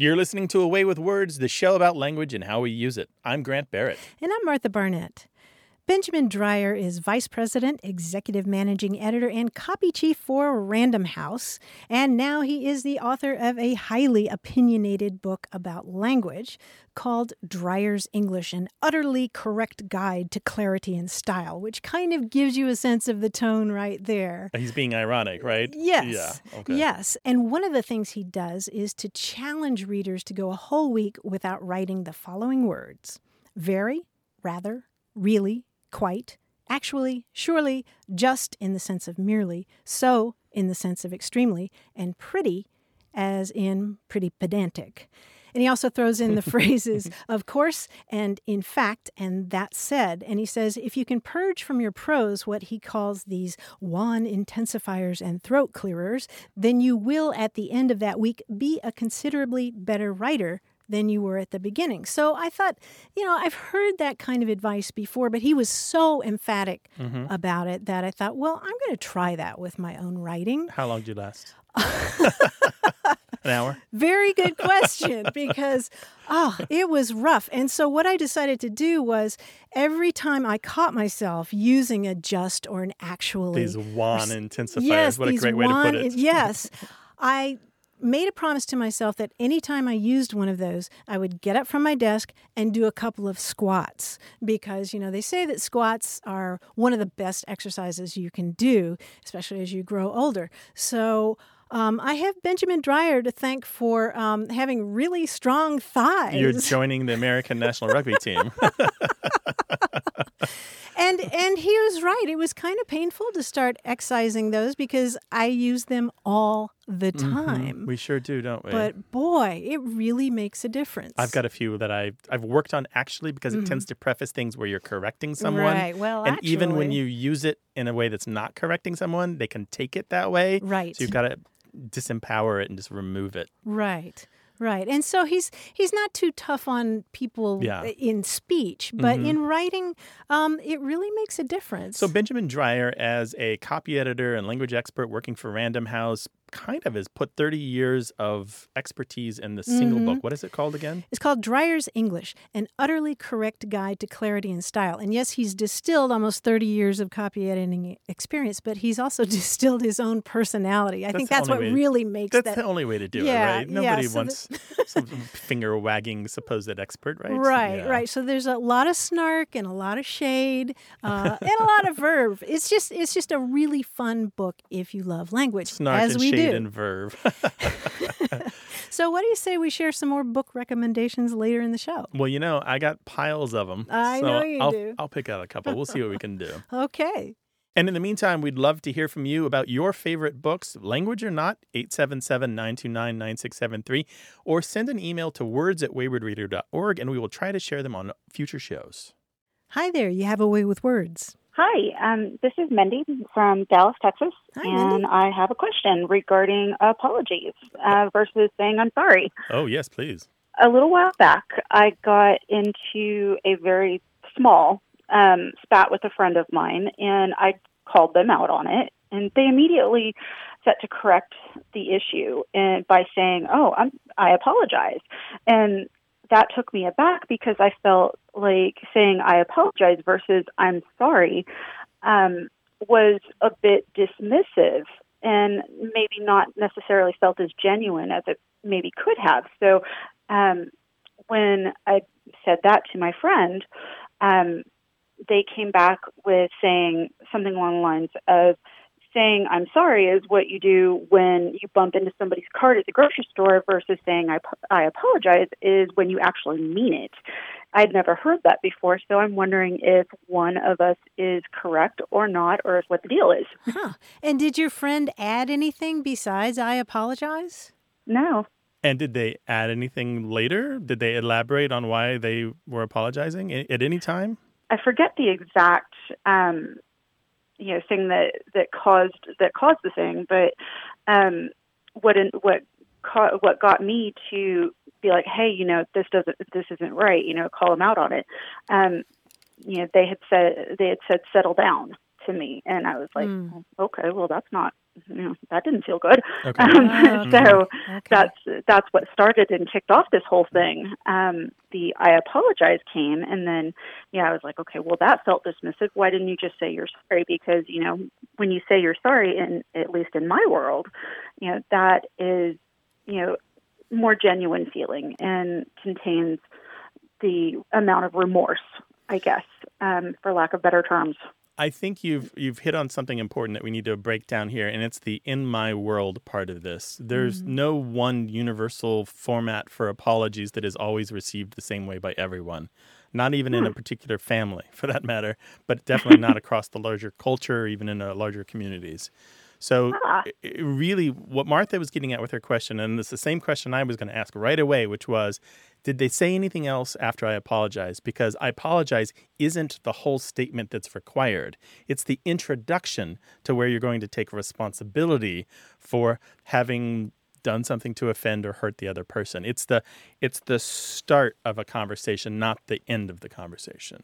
You're listening to A Way with Words, the show about language and how we use it. I'm Grant Barrett. And I'm Martha Barnett. Benjamin Dreyer is Vice President, Executive Managing Editor, and Copy Chief for Random House. And now he is the author of a highly opinionated book about language called Dreyer's English An Utterly Correct Guide to Clarity and Style, which kind of gives you a sense of the tone right there. Uh, he's being ironic, right? Yes. Yeah. Okay. Yes. And one of the things he does is to challenge readers to go a whole week without writing the following words very, rather, really, quite, actually, surely, just in the sense of merely, so in the sense of extremely, and pretty as in pretty pedantic. And he also throws in the phrases, of course, and in fact, and that said. And he says, if you can purge from your prose what he calls these wan intensifiers and throat clearers, then you will, at the end of that week, be a considerably better writer than you were at the beginning. So I thought, you know, I've heard that kind of advice before, but he was so emphatic Mm-hmm. about it that I thought, well, I'm going to try that with my own writing. How long did you last? An hour? Very good question because oh, it was rough. And so what I decided to do was every time I caught myself using a just or an actually These wan intensifiers. yes, what a great way to put it. Yes. I made a promise to myself that anytime I used one of those, I would get up from my desk and do a couple of squats because, you know, they say that squats are one of the best exercises you can do, especially as you grow older. So, um, I have Benjamin Dreyer to thank for um, having really strong thighs. You're joining the American national rugby team. and and he was right. It was kind of painful to start excising those because I use them all the time. we sure do, don't we? But boy, it really makes a difference. I've got a few that I I've worked on actually because it tends to preface things where you're correcting someone. Mm-hmm. Right. Well, and even when you use it in a way that's not correcting someone, they can take it that way. Right. So you've got to disempower it and just remove it. Right. Right. And so he's he's not too tough on people Yeah. in speech, but Mhm. in writing, um, it really makes a difference. So Benjamin Dreyer, as a copy editor and language expert working for Random House, kind of has put 30 years of expertise in the single Mhm. book. What is it called again? It's called Dreyer's English, an utterly correct guide to clarity and style. And yes, he's distilled almost 30 years of copy editing experience, but he's also distilled his own personality. I think that's what way- really makes That's that the only way to do Yeah, it, right? yeah, Nobody so the- wants some finger wagging supposed expert, right? Right, Yeah. right. So there's a lot of snark and a lot of shade uh, and a lot of verve. It's just it's just a really fun book if you love language, Snark as and we shade do. and verve. So what do you say we share some more book recommendations later in the show? well, you know, I got piles of them. I so know you I'll, do. I'll pick out a couple. We'll see what we can do. Okay. And in the meantime, we'd love to hear from you about your favorite books, language or not, 877 929 9673, or send an email to words at waywordradio.org and we will try to share them on future shows. Hi there. You have a way with words. Hi, um, this is Mindy from Dallas, Texas, Hi, and. I have a question regarding apologies uh, versus saying I'm sorry. Oh, yes, please. A little while back, I got into a very small um, spat with a friend of mine, and I called them out on it, and they immediately set to correct the issue and by saying, "Oh, I'm, I apologize," and that took me aback because I felt like saying I apologize versus I'm sorry um, was a bit dismissive and maybe not necessarily felt as genuine as it maybe could have. So um, when I said that to my friend, um, they came back with saying something along the lines of, saying I'm sorry is what you do when you bump into somebody's cart at the grocery store versus saying I, I apologize is when you actually mean it. I'd never heard that before, so I'm wondering if one of us is correct or not, or if what the deal is. Huh. And did your friend add anything besides I apologize? No. And did they add anything later? Did they elaborate on why they were apologizing at any time? I forget the exact um, you know thing that that caused that caused the thing, but um, what in, what ca- what got me to be like, hey, you know, this doesn't this isn't right, you know, call them out on it. Um, you know, they had said they had said settle down to me, and I was like, Mm. okay, well, that's not you know that didn't feel good. Okay. Um, Oh, so Okay. that's that's what started and kicked off this whole thing. Um, the I apologize came, and then yeah, I was like, okay, well that felt dismissive. Why didn't you just say you're sorry? Because you know when you say you're sorry, in at least in my world, you know that is you know more genuine feeling and contains the amount of remorse, I guess, um, for lack of better terms. I think you've you've hit on something important that we need to break down here, and it's the in my world part of this. There's no one universal format for apologies that is always received the same way by everyone, not even in a particular family, for that matter, but definitely not across the larger culture or even in uh, larger communities. So, Ah. i- i- really, what Martha was getting at with her question, and it's the same question I was going to ask right away, which was, did they say anything else after I apologize? Because I apologize isn't the whole statement that's required. It's the introduction to where you're going to take responsibility for having done something to offend or hurt the other person. It's the it's the start of a conversation, not the end of the conversation.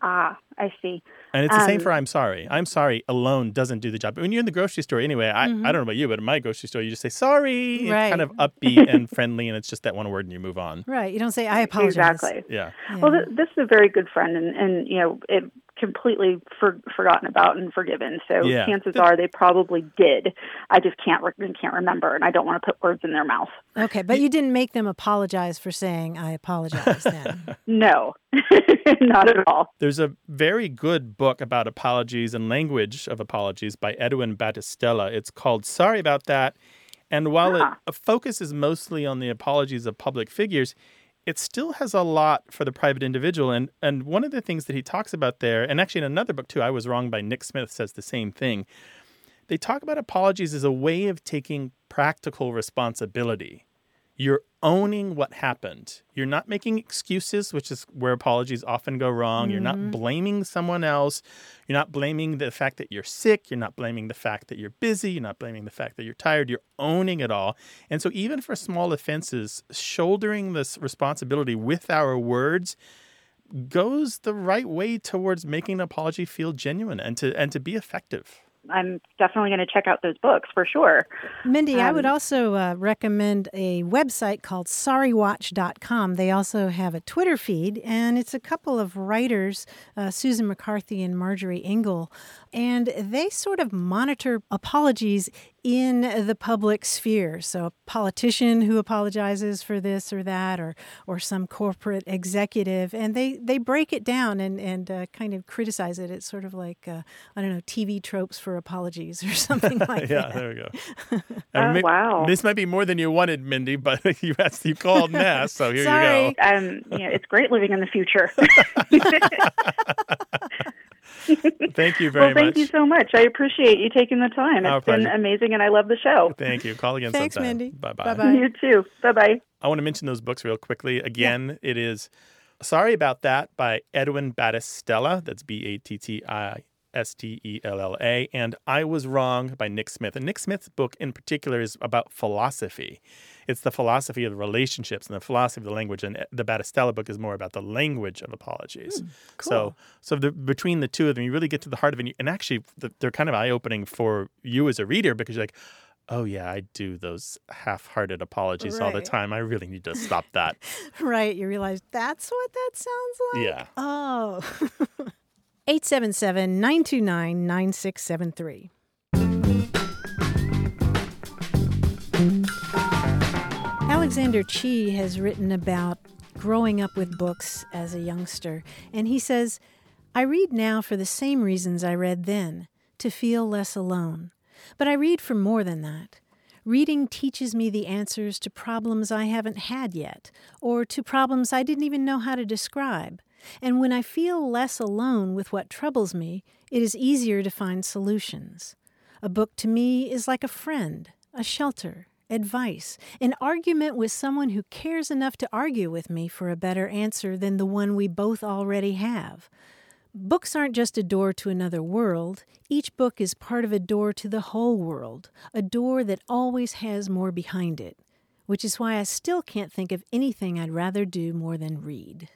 Ah, I see. And it's the same Um, for I'm sorry. I'm sorry alone doesn't do the job. But When you're in the grocery store, anyway, I, I don't know about you, but in my grocery store, you just say sorry. It's kind of upbeat and friendly, and it's just that one word and you move on. right. You don't say I apologize. Exactly. Yeah. Well, th- this is a very good friend, and, and you know, it completely for, forgotten about and forgiven. So Yeah. chances are they probably did. I just can't re- can't remember, and I don't want to put words in their mouth. Okay, but you didn't make them apologize for saying I apologize then. No, not at all. There's a very good book about apologies and language of apologies by Edwin Battistella. It's called Sorry About That. And while Ah. it focuses mostly on the apologies of public figures, it still has a lot for the private individual. And, and one of the things that he talks about there, and actually in another book too, I Was Wrong by Nick Smith says the same thing. They talk about apologies as a way of taking practical responsibility. You're owning what happened. You're not making excuses, which is where apologies often go wrong. You're not mm-hmm. blaming someone else. You're not blaming the fact that you're sick. You're not blaming the fact that you're busy. You're not blaming the fact that you're tired. You're owning it all. And so, even for small offenses, shouldering this responsibility with our words goes the right way towards making an apology feel genuine and to and to be effective. I'm definitely going to check out those books for sure. Mindy, I would Um, also uh, recommend a website called sorrywatch.com. They also have a Twitter feed, and it's a couple of writers, uh, Susan McCarthy and Marjorie Ingall, and they sort of monitor apologies in the public sphere. So, a politician who apologizes for this or that, or or some corporate executive, and they, they break it down and and uh, kind of criticize it. It's sort of like uh, I don't know TV tropes for apologies or something like yeah, that. Yeah, there we go. Oh, And may- wow. This might be more than you wanted, Mindy, but you asked, you called and so here Sorry. you go. Um, you know, it's great living in the future. Thank you very much. well, thank much. you so much. I appreciate you taking the time. Our It's been amazing, and I love the show. Thank you. Call again Thanks, sometime. Mindy. Bye Bye-bye. You too. Bye bye. I want to mention those books real quickly. Again, it is Sorry About That by Edwin Battistella. That's B A T T I S T E L L A. And I Was Wrong by Nick Smith. And Nick Smith's book in particular is about philosophy. It's the philosophy of the relationships and the philosophy of the language. And eh, the Battistella book is more about the language of apologies. Hmm, cool. So, so the, between the two of them, you really get to the heart of it. And actually, the, they're kind of eye opening for you as a reader because you're like, oh, yeah, I do those half hearted apologies all the time. I really need to stop that. Right. You realize that's what that sounds like? yeah. Oh. 877 929 9673. Alexander Chee has written about growing up with books as a youngster, and he says, I read now for the same reasons I read then, to feel less alone. But I read for more than that. Reading teaches me the answers to problems I haven't had yet, or to problems I didn't even know how to describe. And when I feel less alone with what troubles me, it is easier to find solutions. A book to me is like a friend, a shelter, advice, an argument with someone who cares enough to argue with me for a better answer than the one we both already have. Books aren't just a door to another world. Each book is part of a door to the whole world, a door that always has more behind it, which is why I still can't think of anything I'd rather do more than read.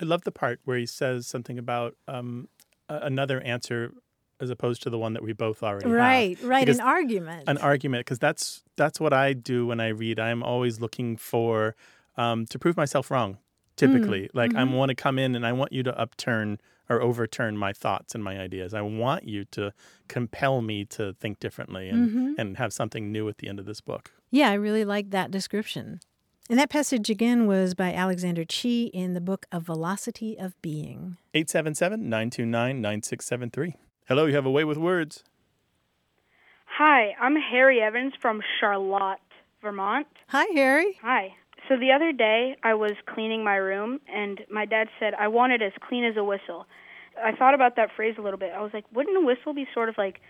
I love the part where he says something about um, another answer as opposed to the one that we both already have. Right, right, an argument. An argument, because that's that's what I do when I read. I'm always looking for um, to prove myself wrong. Mm, typically, like I mm-hmm. want to come in and I want you to upturn or overturn my thoughts and my ideas. I want you to compel me to think differently and, mm-hmm. and have something new at the end of this book. Yeah, I really like that description. And that passage again was by Alexander Chee in the book A Velocity of Being. 877 929 9673. Hello, you have a way with words. Hi, I'm Harry Evans from Charlotte, Vermont. Hi, Harry. Hi. So the other day I was cleaning my room and my dad said I want it as clean as a whistle. I thought about that phrase a little bit. I was like, wouldn't a whistle be sort of like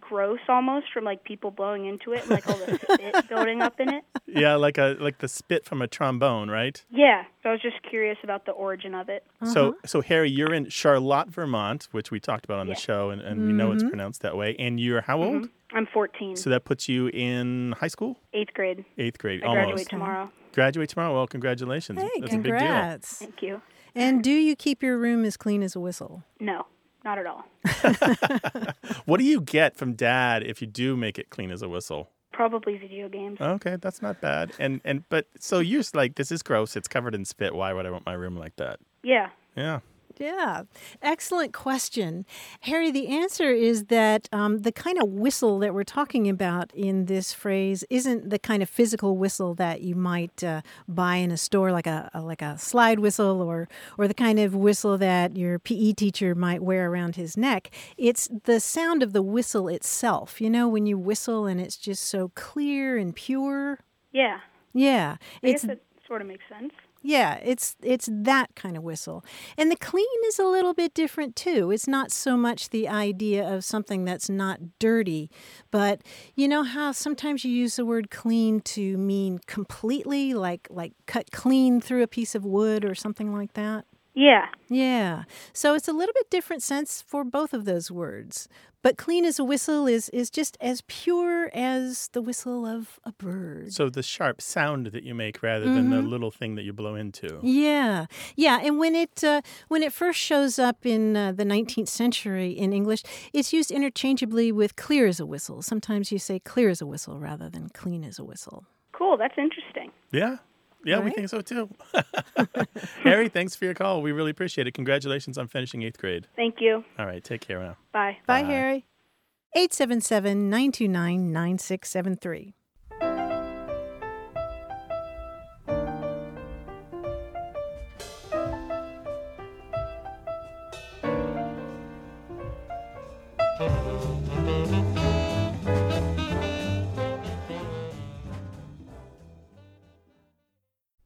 gross almost from like people blowing into it and like all the spit building up in it? Yeah, like a like the spit from a trombone, right? Yeah. So I was just curious about the origin of it. Uh-huh. So so Harry, you're in Charlotte, Vermont, which we talked about on the show, and, and we know it's mm-hmm. pronounced that way. And you're how old? Mm-hmm. I'm 14, So that puts you in high school, eighth grade. eighth grade, I almost. graduate tomorrow. Graduate tomorrow. Well, congratulations. Hey, That's a big deal. congrats. Thank you. And do you keep your room as clean as a whistle? No, not at all. What do you get from dad if you do make it clean as a whistle? Probably video games. Okay, that's not bad. And and but so you're like, this is gross. It's covered in spit. Why would I want my room like that? Yeah. Yeah. Yeah, excellent question. Harry, the answer is that um, the kind of whistle that we're talking about in this phrase isn't the kind of physical whistle that you might uh, buy in a store, like a, a like a slide whistle, or or the kind of whistle that your PE teacher might wear around his neck. It's the sound of the whistle itself. You know, when you whistle and it's just so clear and pure. Yeah. Yeah, I it's guess it sort of makes sense. Yeah, it's it's that kind of whistle. And the clean is a little bit different too. It's not so much the idea of something that's not dirty, but you know how sometimes you use the word clean to mean completely like like cut clean through a piece of wood or something like that? Yeah. Yeah. So it's a little bit different sense for both of those words. But clean as a whistle is is just as pure as the whistle of a bird. So the sharp sound that you make rather than Mm-hmm. the little thing that you blow into. Yeah, yeah, and when it uh, when it first shows up in uh, the 19th century in English, it's used interchangeably with clear as a whistle. Sometimes you say clear as a whistle rather than clean as a whistle. Cool. That's interesting. Yeah. Yeah, we Right? think so too. Harry, thanks for your call. We really appreciate it. Congratulations on finishing eighth grade. Thank you. All right, take care now. Bye. Bye, Harry. 877 929 9673.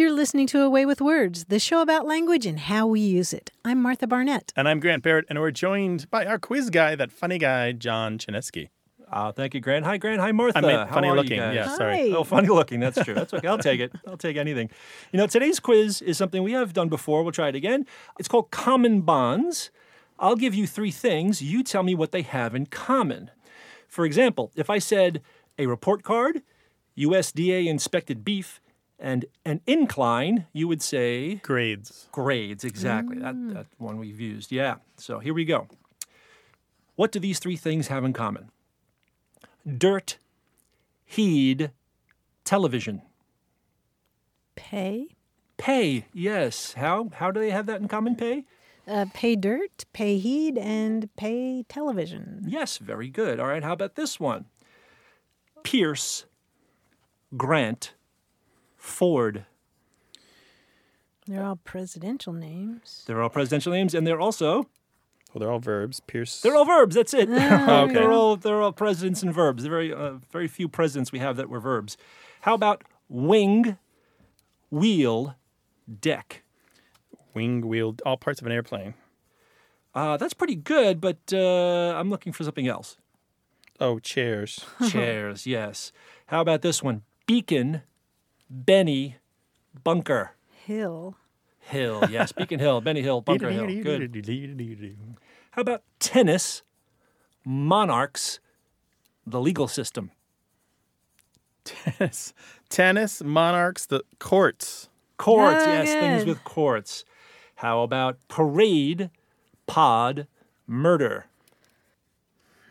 You're listening to A Way with Words, the show about language and how we use it. I'm Martha Barnett. And I'm Grant Barrett, and we're joined by our quiz guy, that funny guy, John Chaneski. Uh, thank you, Grant. Hi, Grant. Hi, Martha. I mean, How funny are you looking. guys? Yeah, sorry. Hi. Oh, funny looking. That's true. That's okay. I'll take it. I'll take anything. You know, today's quiz is something we have done before. We'll try it again. It's called Common Bonds. I'll give you three things. You tell me what they have in common. For example, if I said a report card, USDA inspected beef, and an incline, you would say Grades. grades. Exactly. That, that one we've used. Yeah. So here we go. What do these three things have in common? Dirt, heed, television. Pay. Pay, yes. How how do they have that in common? Pay? Uh, pay dirt, pay heed, and pay television. Yes, very good. All right, how about this one? Pierce, Grant, Ford. They're all presidential names. They're all presidential names, and they're also Well, they're all verbs. Pierce. they're all verbs. That's it. Ah, okay. They're all they're all presidents and verbs. There are very uh, very few presidents we have that were verbs. How about wing, wheel, deck? wing, wheel, all parts of an airplane. Uh, that's pretty good, but uh, I'm looking for something else. Oh, chairs. Chairs, yes. How about this one? Beacon, Benny, bunker. Hill. Hill, yes. Beacon Hill, Benny Hill, Bunker Hill. Good. How about tennis, monarchs, the legal system? Tennis. Tennis, monarchs, the courts. Courts, yes, things with courts. How about parade, pod, murder?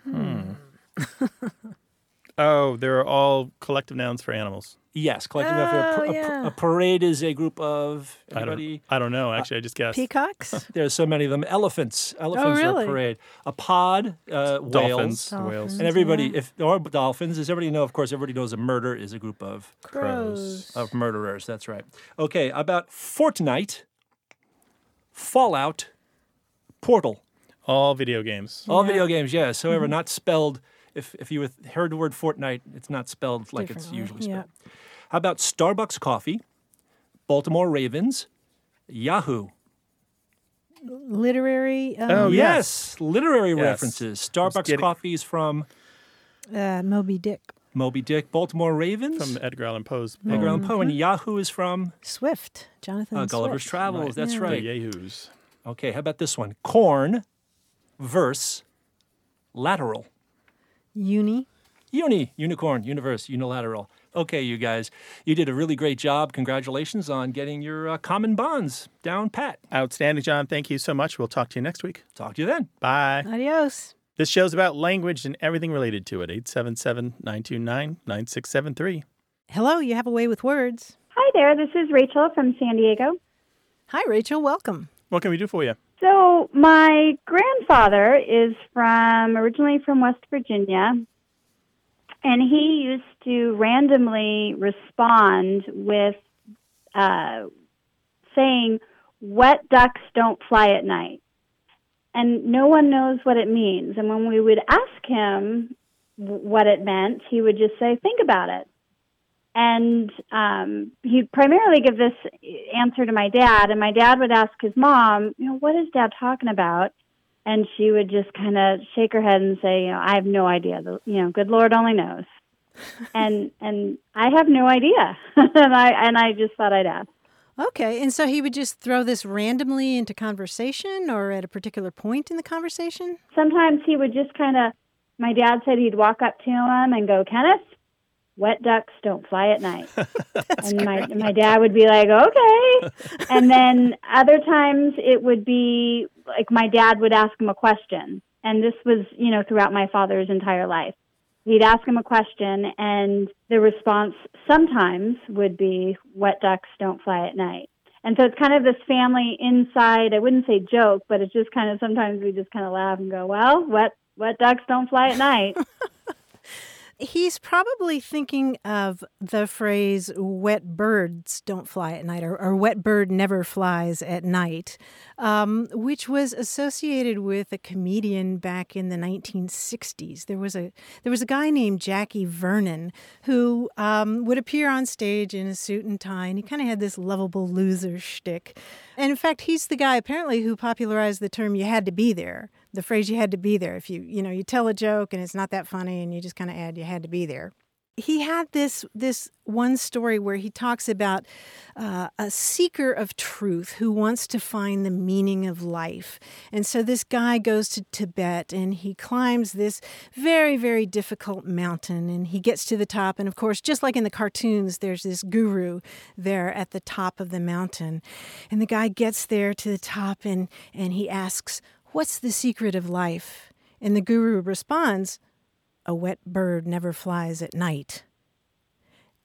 Hmm. oh, they're all collective nouns for animals. Yes, collective effort. A, Oh, par- a, yeah. a parade is a group of I don't, I don't know. Actually, I just guessed. Peacocks. There's so many of them. Elephants. Elephants are really? a parade. A pod, uh, whales. Dolphins. Dolphins. Whales. And everybody, if or dolphins, as everybody know, of course, everybody knows a murder is a group of Crows. of murderers. That's right. Okay, about Fortnite, Fallout, Portal. All video games. All video games, yes. However, Mm-hmm. not spelled. If if you heard the word Fortnite, it's not spelled like it's Differently, usually yeah. spelled. How about Starbucks coffee, Baltimore Ravens, Yahoo? Literary. Um, Oh, yes, literary Yes. references. Starbucks coffee is from uh, Moby Dick. Moby Dick. Baltimore Ravens From Edgar Allan Poe's Edgar Allan poem, Poe, and Yahoo is from Swift. Jonathan uh, Gulliver's Swift. Travels. That's The right. Yahoos. Okay, how about this one? Corn, verse, lateral. Uni. Uni, unicorn, universe, unilateral. Okay, you guys, you did a really great job. Congratulations on getting your uh, common bonds down pat. Outstanding, John. Thank you so much. We'll talk to you next week. Talk to you then. Bye. Adios. This show's about language and everything related to it. 877 929 9673. Hello, you have a way with words. Hi there, this is Rachel from San Diego. Hi, Rachel. Welcome. What can we do for you? So, my grandfather is from originally from West Virginia, and he used to randomly respond with uh, saying, Wet ducks don't fly at night. And no one knows what it means. And when we would ask him what it meant, he would just say, Think about it. And um, he'd primarily give this answer to my dad, and my dad would ask his mom, you know, what is dad talking about? And she would just kind of shake her head and say, you know, I have no idea. The, you know, good Lord only knows. and and I have no idea, and I and I just thought I'd ask. Okay, and so he would just throw this randomly into conversation or at a particular point in the conversation? Sometimes he would just kind of. My dad said he'd walk up to him and go, Kenneth, wet ducks don't fly at night. and my my dad would be like, okay. and then other times it would be like my dad would ask him a question, and this was you know throughout my father's entire life. He'd ask him a question, and the response sometimes would be, "Wet ducks don't fly at night." And so it's kind of this family inside. I wouldn't say joke, but it's just kind of sometimes we just kind of laugh and go, "Well, wet wet ducks don't fly at night." He's probably thinking of the phrase wet birds don't fly at night or, or wet bird never flies at night, um, which was associated with a comedian back in the 1960s. There was a there was a guy named Jackie Vernon who um, would appear on stage in a suit and tie, and he kind of had this lovable loser shtick. And in fact, he's the guy apparently who popularized the term "you had to be there." The phrase "you had to be there." If you you know you tell a joke and it's not that funny, and you just kind of add "you had to be there." He had this this one story where he talks about uh, a seeker of truth who wants to find the meaning of life, and so this guy goes to Tibet and he climbs this very very difficult mountain, and he gets to the top, and of course, just like in the cartoons, there's this guru there at the top of the mountain, and the guy gets there to the top, and and he asks, "What's the secret of life?" And the guru responds, a wet bird never flies at night.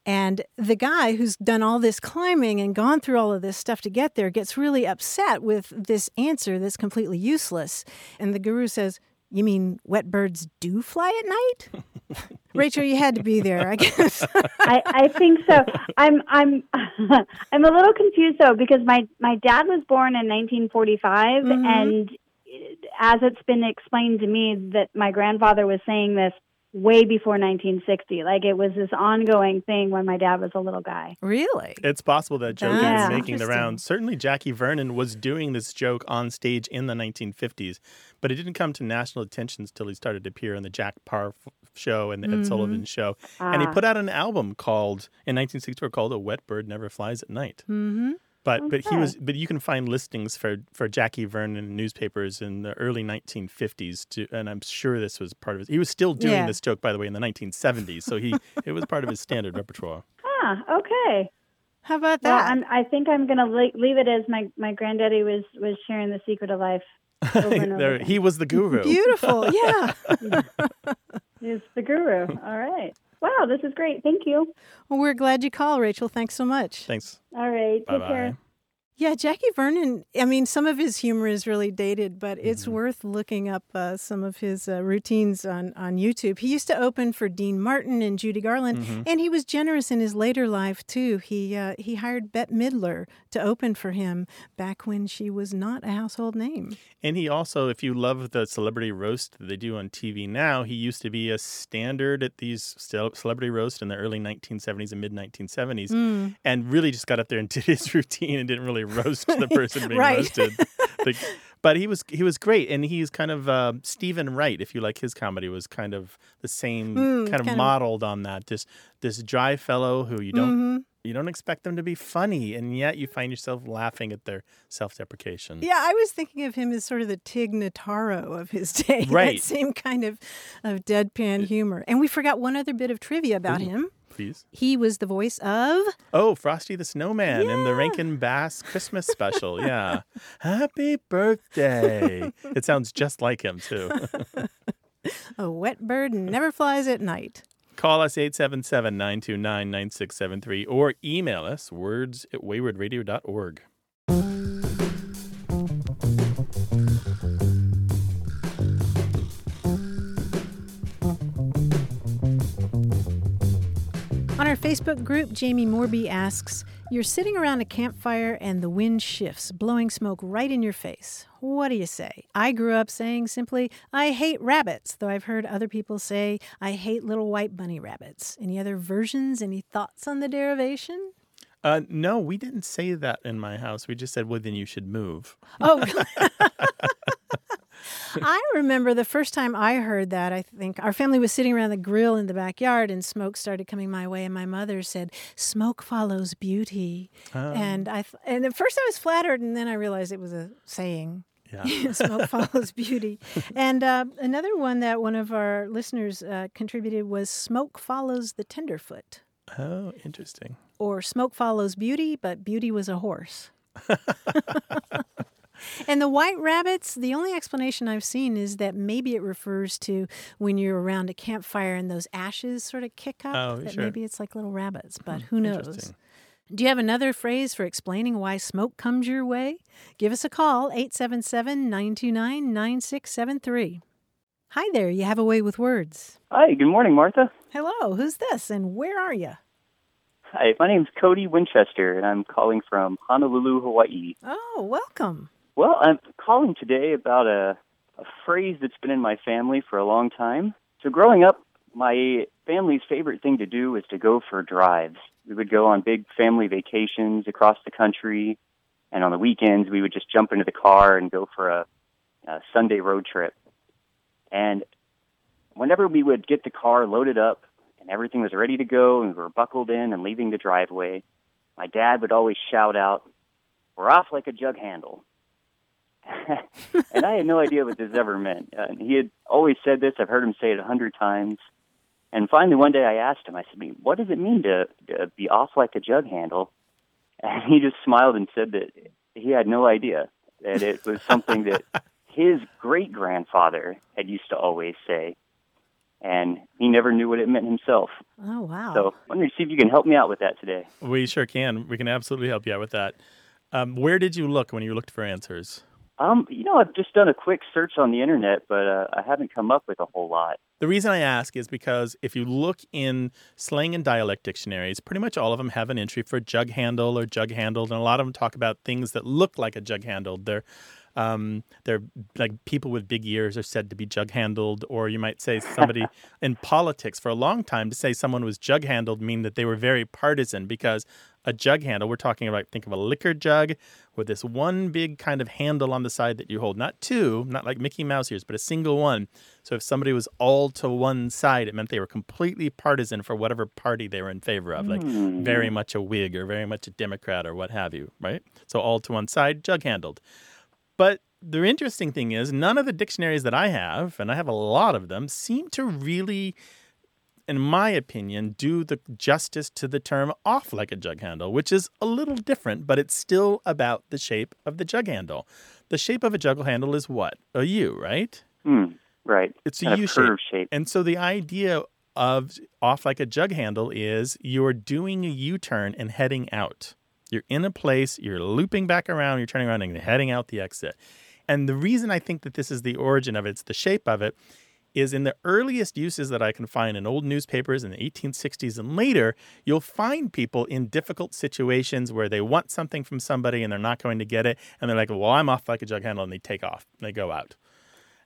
And the guy who's done all this climbing and gone through all of this stuff to get there gets really upset with this answer that's completely useless. And the guru says, You mean wet birds do fly at night? Rachel, you had to be there, I guess. I, I think so. I'm I'm I'm a little confused though because my my dad was born in 1945, Mhm. and as it's been explained to me that my grandfather was saying this way before 1960. Like it was this ongoing thing when my dad was a little guy. really? It's possible that joke That's is making the rounds. Certainly, Jackie Vernon was doing this joke on stage in the 1950s, but it didn't come to national attention until he started to appear on the Jack Paar show and the Ed Mm-hmm. Sullivan show. And he Ah. put out an album called in 1964 called "A Wet Bird Never Flies at Night." Mm-hmm. But but he was but you can find listings for for Jackie Vernon in newspapers in the early 1950s to, and I'm sure this was part of it. He was still doing Yeah. this joke by the way in the 1970s, so he it was part of his standard repertoire. Ah, okay. How about Well, that? I'm, I think I'm gonna le- leave it as my my granddaddy was was sharing the secret of life. Over and over There, he was the guru. Beautiful. Yeah. He's the guru. All right. Wow, this is great. Thank you. well, we're glad you called, Rachel. Thanks so much. Thanks. All right. Take Bye bye. care. Yeah, Jackie Vernon. I mean, some of his humor is really dated, but it's Mm-hmm. worth looking up uh, some of his uh, routines on, on YouTube. He used to open for Dean Martin and Judy Garland, Mm-hmm. and he was generous in his later life too. He uh, he hired Bette Midler to open for him back when she was not a household name. And he also, if you love the celebrity roast that they do on TV now, he used to be a standard at these celebrity roast in the early 1970s and mid 1970s, Mm. and really just got up there and did his routine and didn't really roast the person being Right. roasted. The- but he was he was great, and he's kind of uh, Steven Wright. If you like his comedy, was kind of the same Mm, kind of kind of- modeled on that. This this dry fellow who you don't. Mhm. You don't expect them to be funny, and yet you find yourself laughing at their self-deprecation. Yeah, I was thinking of him as sort of the Tig Notaro of his day. Right. That same kind of, of deadpan humor. And we forgot one other bit of trivia about Ooh. him. Please. He was the voice of Oh, Frosty the Snowman in the Rankin Bass Christmas special. Yeah. Happy birthday. it sounds just like him, too. A Wet Bird Never Flies at Night. Call us 877 929 9673 or email us words at waywordradio.org. our Facebook group, Jamie Morby asks You're sitting around a campfire and the wind shifts, blowing smoke right in your face. What do you say? I grew up saying simply, I hate rabbits, though I've heard other people say, I hate little white bunny rabbits. Any other versions? Any thoughts on the derivation? Uh, no, we didn't say that in my house. We just said, well, then you should move. Oh, I remember the first time I heard that. I think our family was sitting around the grill in the backyard, and smoke started coming my way. And my mother said, "Smoke follows beauty." Oh. And I, th- and at first I was flattered, and then I realized it was a saying. Yeah. smoke follows beauty. And uh, another one that one of our listeners uh, contributed was "Smoke follows the tenderfoot," Oh, interesting. or "Smoke follows beauty, but beauty was a horse." And the white rabbits, the only explanation I've seen is that maybe it refers to when you're around a campfire and those ashes sort of kick up. Oh, that sure. maybe it's like little rabbits, but hmm, who knows? Do you have another phrase for explaining why smoke comes your way? Give us a call, 877 929 9673. Hi there, you have a way with words. Hi, good morning, Martha. Hello, who's this and where are you? Hi, my name's Cody Winchester, and I'm calling from Honolulu, Hawaii. Oh, welcome. Well, I'm calling today about a, a phrase that's been in my family for a long time. So, growing up, my family's favorite thing to do was to go for drives. We would go on big family vacations across the country, and on the weekends, we would just jump into the car and go for a, a Sunday road trip. And whenever we would get the car loaded up and everything was ready to go and we were buckled in and leaving the driveway, my dad would always shout out, We're off like a jug handle. and I had no idea what this ever meant. Uh, he had always said this. I've heard him say it a hundred times. And finally, one day I asked him, I said, What does it mean to, to be off like a jug handle? And he just smiled and said that he had no idea, that it was something that his great grandfather had used to always say. And he never knew what it meant himself. Oh, wow. So I wanted to see if you can help me out with that today. We sure can. We can absolutely help you out with that. Um, where did you look when you looked for answers? Um, you know, I've just done a quick search on the internet, but uh, I haven't come up with a whole lot. The reason I ask is because if you look in slang and dialect dictionaries, pretty much all of them have an entry for jug handle or jug handled, and a lot of them talk about things that look like a jug handled. They're um, they're like people with big ears are said to be jug handled, or you might say somebody in politics for a long time to say someone was jug handled mean that they were very partisan because a jug handle, we're talking about think of a liquor jug with this one big kind of handle on the side that you hold, not two, not like Mickey Mouse ears, but a single one. So if somebody was all to one side, it meant they were completely partisan for whatever party they were in favor of, like Hmm. very much a Whig or very much a Democrat or what have you, right? So all to one side, jug handled. But the interesting thing is, none of the dictionaries that I have, and I have a lot of them, seem to really, in my opinion, do the justice to the term off like a jug handle, which is a little different, but it's still about the shape of the jug handle. The shape of a jug handle is what? A U, right? Hmm. Right. It's a U shape. shape. And so the idea of off like a jug handle is you're doing a U turn and heading out. You're in a place, you're looping back around, you're turning around and heading out the exit. And the reason I think that this is the origin of it, it's the shape of it, is in the earliest uses that I can find in old newspapers in the 1860s and later, you'll find people in difficult situations where they want something from somebody and they're not going to get it. And they're like, well, I'm off like a jug handle. And they take off, they go out.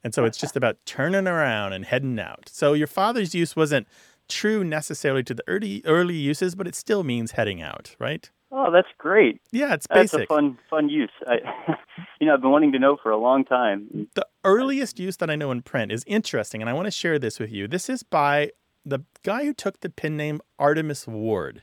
And so it's just about turning around and heading out. So your father's use wasn't true necessarily to the early early uses, but it still means heading out, right? Oh, that's great. Yeah, it's basic. That's a fun, fun use. I, you know, I've been wanting to know for a long time. The earliest use that I know in print is interesting, and I want to share this with you. This is by the guy who took the pen name Artemus Ward.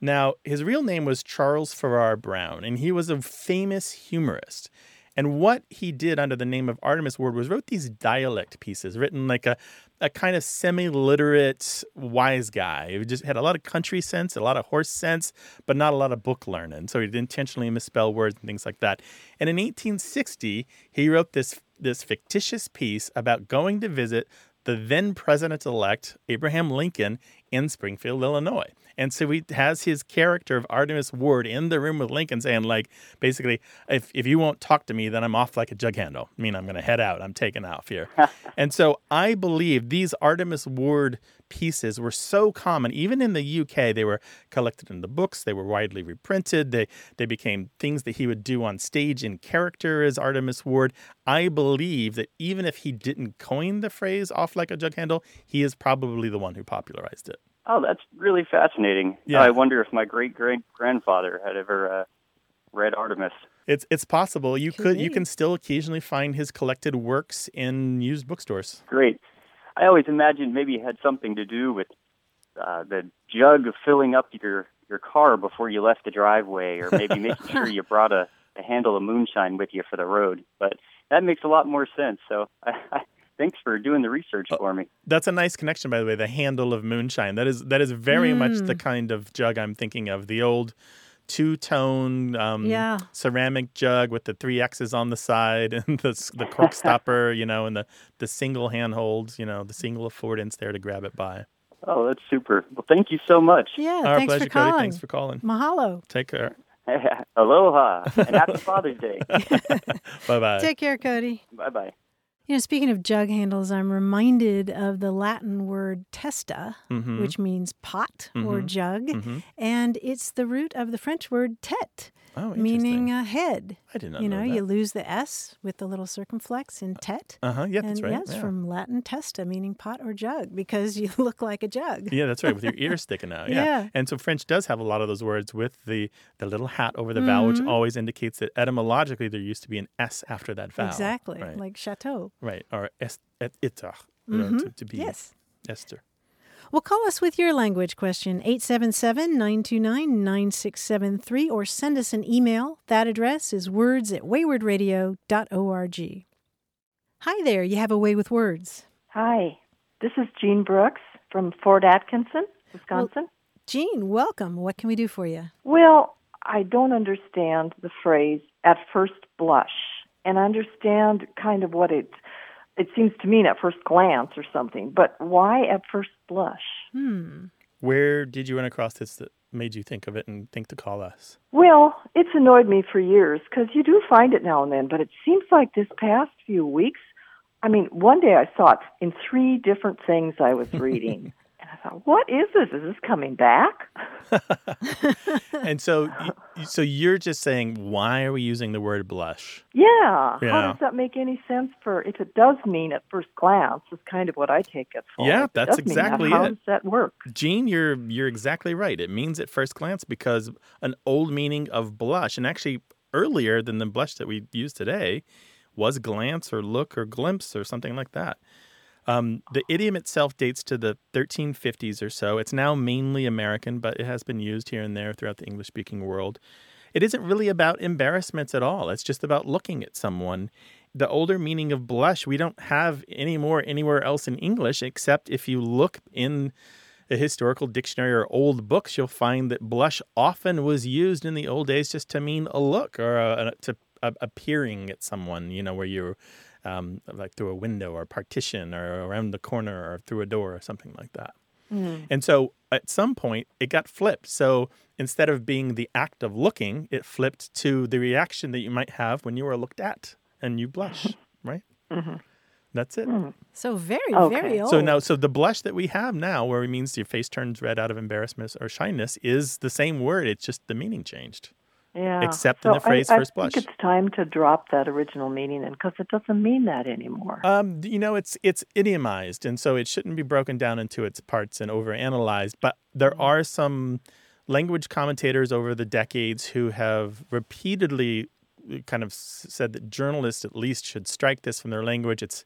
Now, his real name was Charles Farrar Browne, and he was a famous humorist. And what he did under the name of Artemus Ward was wrote these dialect pieces, written like a, a kind of semi-literate wise guy. He just had a lot of country sense, a lot of horse sense, but not a lot of book learning. So he'd intentionally misspell words and things like that. And in 1860, he wrote this this fictitious piece about going to visit the then president elect Abraham Lincoln in Springfield, Illinois. And so he has his character of Artemus Ward in the room with Lincoln saying, like, basically, if, if you won't talk to me, then I'm off like a jug handle. I mean, I'm going to head out. I'm taking off here. and so I believe these Artemus Ward pieces were so common. Even in the UK, they were collected in the books. They were widely reprinted. They, they became things that he would do on stage in character as Artemus Ward. I believe that even if he didn't coin the phrase off like a jug handle, he is probably the one who popularized it. Oh, that's really fascinating. Yeah. I wonder if my great great grandfather had ever uh, read Artemus. It's it's possible. You Could could you can still occasionally find his collected works in used bookstores. Great. I always imagined maybe it had something to do with uh, the jug of filling up your your car before you left the driveway, or maybe making sure you brought a, a handle of moonshine with you for the road. But that makes a lot more sense. So thanks for doing the research Uh, for me. That's a nice connection, by the way. The handle of moonshine. That is that is very much Mm. the kind of jug I'm thinking of. The old two tone um, Yeah. ceramic jug with the three X's on the side and the the cork stopper, you know, and the the single handholds, you know, the single affordance there to grab it by. Oh, that's super. Well, thank you so much. Yeah, Our thanks pleasure, for calling. Cody. Thanks for calling. Mahalo. Take care. Aloha and happy Father's Day. Bye bye. Take care, Cody. bye bye. You know, speaking of jug handles, I'm reminded of the Latin word testa, Mhm. which means pot or Mhm. jug, Mhm. and it's the root of the French word tête, Oh, meaning a head. I did not you know, know that. you lose the S with the little circumflex in tet. Uh huh. Yeah, and that's right. yeah, it's yeah. from Latin testa, meaning pot or jug, because you look like a jug. Yeah, that's right. With your ears sticking out. Yeah. Yeah. And so French does have a lot of those words with the the little hat over the vowel, which Mhm. always indicates that etymologically there used to be an S after that vowel. Exactly, Right. like chateau. right. Or es, et, itach, you know, to, to be Yes. Esther. Well, call us with your language question, 877 929 9673, or send us an email. That address is words at waywordradio.org. Hi there, you have a way with words. Hi, this is Jean Brooks from Fort Atkinson, Wisconsin. Jean, welcome. What can we do for you? Well, I don't understand the phrase at first blush, and I understand kind of what it it seems to mean at first glance or something, but why at first blush? Hmm. Where did you run across this that made you think of it and think to call us? Well, it's annoyed me for years because you do find it now and then, but it seems like this past few weeks, I mean, one day I saw it in three different things I was reading. thought, what is this? Is this coming back? and so, so you're just saying, why are we using the word blush? Yeah. Yeah. How does that make any sense for if it does mean at first glance is kind of what I take it for. Yeah, that's does mean that, exactly How it. does that work? Jean, you're you're exactly right. It means at first glance because an old meaning of blush, and actually earlier than the blush that we use today, was glance or look or glimpse or something like that. Um, the idiom itself dates to the 1350s or so. It's now mainly American, but it has been used here and there throughout the English speaking world. It isn't really about embarrassments at all. It's just about looking at someone. The older meaning of blush, we don't have anymore anywhere else in English, except if you look in a historical dictionary or old books, you'll find that blush often was used in the old days just to mean a look or a, a- to a, appearing at someone, you know, where you're um, like through a window or partition or around the corner or through a door or something like that. Mm-hmm. And so at some point, it got flipped. So instead of being the act of looking, it flipped to the reaction that you might have when you are looked at and you blush, right? Mm-hmm. That's it. Mm-hmm. So very, Okay. very old. So now, so the blush that we have now, where it means your face turns red out of embarrassment or shyness, is the same word. It's just the meaning changed. Yeah. Except in the phrase I, first I think it's time to drop that original meaning because it doesn't mean that anymore. Um, you know, it's it's idiomized, and so it shouldn't be broken down into its parts and overanalyzed. But there are some language commentators over the decades who have repeatedly uh, kind of said that journalists at least should strike this from their language. It's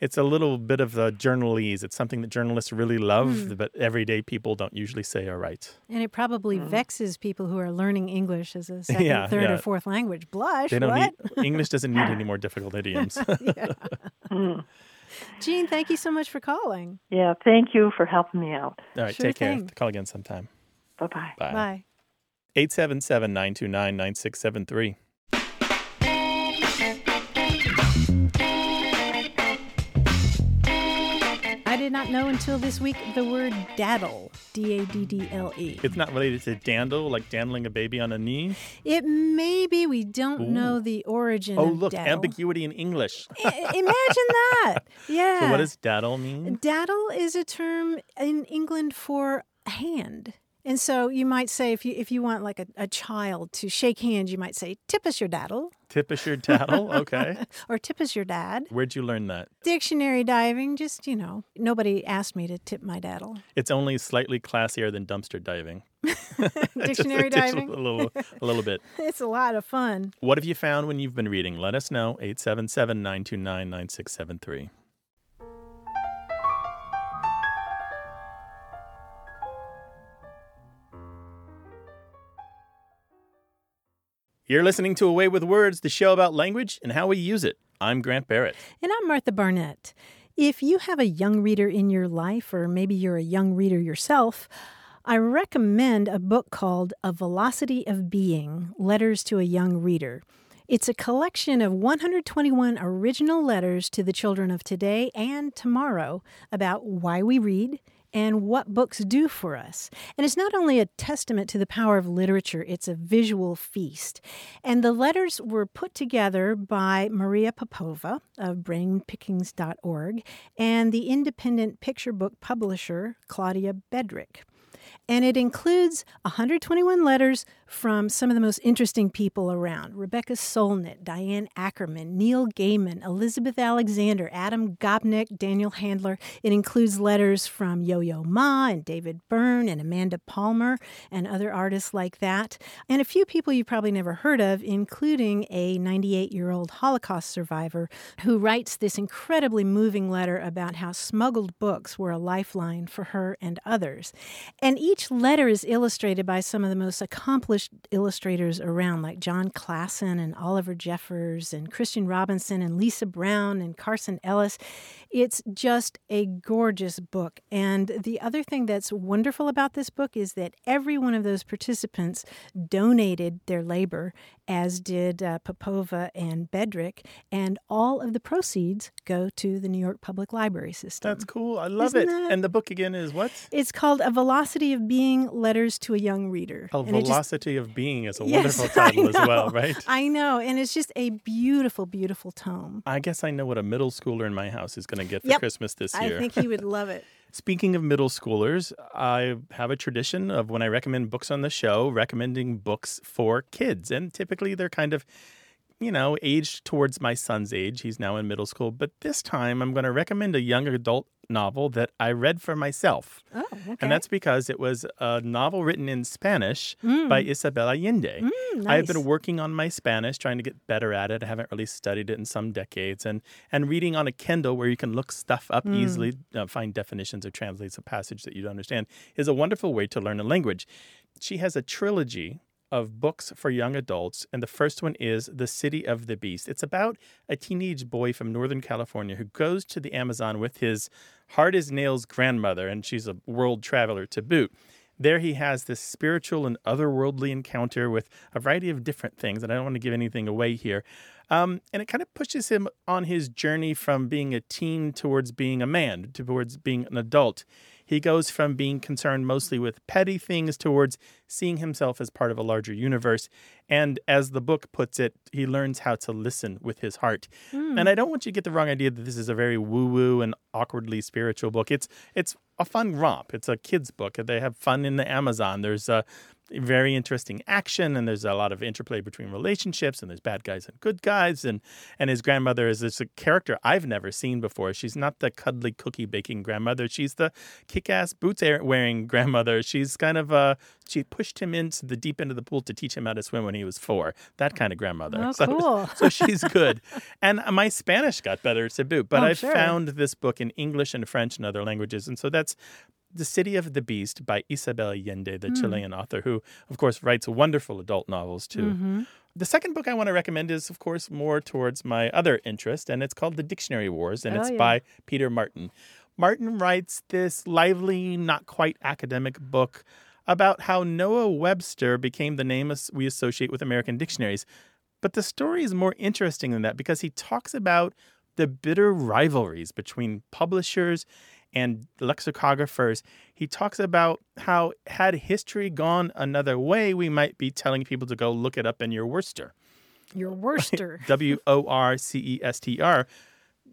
it's a little bit of the journalese. It's something that journalists really love, hmm. but everyday people don't usually say or write. and it probably hmm. vexes people who are learning English as a second, Yeah, third, yeah. or fourth language. Blush. They don't what? need English doesn't need any more difficult idioms. Jean, thank you so much for calling. Yeah, thank you for helping me out. All right, Sure take care. thing. Call again sometime. Bye bye. Bye. Bye. 877 929 9673. Did not know until this week the word daddle, D A D D L E. It's not related to dandle, like dandling a baby on a knee. It may be we don't know the origin Oh, look, daddle. ambiguity in English. I- Imagine that. Yeah. So, what does daddle mean? Daddle is a term in England for hand. And so you might say if you if you want like a, a child to shake hands, you might say, Tip us your daddle Tip us your daddle? Okay. or tip us your dad. Where'd you learn that? Dictionary diving, just you know, nobody asked me to tip my daddle. It's only slightly classier than dumpster diving. Dictionary diving? A little, a little bit. It's a lot of fun. What have you found when you've been reading? Let us know. 877 929 9673. You're listening to A Way with Words, the show about language and how we use it. I'm Grant Barrett. And I'm Martha Barnette. If you have a young reader in your life, or maybe you're a young reader yourself, I recommend a book called A Velocity of Being Letters to a Young Reader. It's a collection of 121 original letters to the children of today and tomorrow about why we read and what books do for us. And it's not only a testament to the power of literature, it's a visual feast. And the letters were put together by Maria Popova of brainpickings.org and the independent picture book publisher Claudia Bedrick. And it includes 121 letters from some of the most interesting people around Rebecca Solnit, Diane Ackerman, Neil Gaiman, Elizabeth Alexander, Adam Gopnik, Daniel Handler. It includes letters from Yo Yo Ma and David Byrne and Amanda Palmer and other artists like that. And a few people you probably never heard of, including a 98 year old Holocaust survivor who writes this incredibly moving letter about how smuggled books were a lifeline for her and others. And each letter is illustrated by some of the most accomplished illustrators around, like Jon Klassen and Oliver Jeffers and Christian Robinson and Lisa Brown and Carson Ellis. It's just a gorgeous book. And the other thing that's wonderful about this book is that every one of those participants donated their labor as did uh, Popova and Bedrick, and all of the proceeds go to the New York Public Library System. That's cool. I love Isn't it. that- And the book again is what? It's called A Velocity of Being Letters to a Young Reader. A And it just- Velocity of Being is a Yes, wonderful title as well, right? I know. And it's just a beautiful, beautiful tome. I guess I know what a middle schooler in my house is going to get for Yep. Christmas this year. I think he would love it. Speaking of middle schoolers, I have a tradition of when I recommend books on the show, recommending books for kids. And typically they're kind of, you know, aged towards my son's age. He's now in middle school. But this time I'm going to recommend a young adult novel that I read for myself. Oh, okay. And that's because it was a novel written in Spanish Mm. by Isabel Allende. Mm, I've been working on my Spanish, trying to get better at it. I haven't really studied it in some decades, and and reading on a Kindle where you can look stuff up Mm. easily, uh, find definitions or translates a passage that you don't understand, is a wonderful way to learn a language. She has a trilogy of books for young adults, and the first one is The City of the Beast. It's about a teenage boy from Northern California who goes to the Amazon with his hard as nails grandmother, and she's a world traveler to boot. There he has this spiritual and otherworldly encounter with a variety of different things, and I don't want to give anything away here. Um, and it kind of pushes him on his journey from being a teen towards being a man, towards being an adult. He goes from being concerned mostly with petty things towards seeing himself as part of a larger universe. And as the book puts it, he learns how to listen with his heart. Hmm. And I don't want you to get the wrong idea that this is a very woo-woo and awkwardly spiritual book. It's it's a fun romp. It's a kids book. They have fun in the Amazon. There's a very interesting action and there's a lot of interplay between relationships and there's bad guys and good guys and and his grandmother is this a character I've never seen before. She's not the cuddly cookie baking grandmother. She's the kick-ass boots wearing grandmother. She's kind of uh she pushed him into the deep end of the pool to teach him how to swim when he was 4. That kind of grandmother. Oh, so, cool. so she's good. and my Spanish got better to boot, but Oh, I sure. found this book in English and French and other languages. And so that's the City of the Beast by Isabel Allende, the Hmm. Chilean author, who, of course, writes wonderful adult novels too. Mm-hmm. The second book I want to recommend is, of course, more towards my other interest, and it's called The Dictionary Wars, and Oh, it's yeah. by Peter Martin. Martin writes this lively, not quite academic book about how Noah Webster became the name we associate with American dictionaries. But the story is more interesting than that because he talks about the bitter rivalries between publishers and lexicographers. He talks about how, had history gone another way, we might be telling people to go look it up in your Worcester. Your Worcester. W O R C E S T R.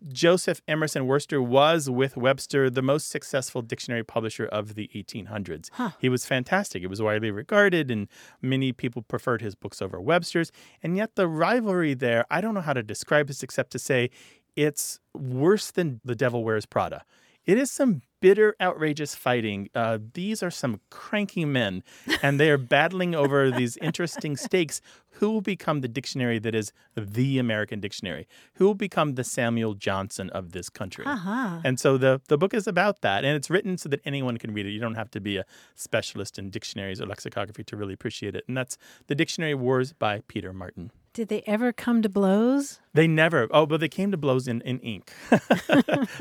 Joseph Emerson Worcester was, with Webster, the most successful dictionary publisher of the 1800s. Huh. He was fantastic. It was widely regarded, and many people preferred his books over Webster's. And yet, the rivalry there, I don't know how to describe this except to say it's worse than The Devil Wears Prada. It is some bitter, outrageous fighting. Uh, these are some cranky men, and they are battling over these interesting stakes. Who will become the dictionary that is the American dictionary? Who will become the Samuel Johnson of this country? Uh-huh. And so the, the book is about that, and it's written so that anyone can read it. You don't have to be a specialist in dictionaries or lexicography to really appreciate it. And that's The Dictionary Wars by Peter Martin. Did they ever come to blows? They never. Oh, but they came to blows in, in ink.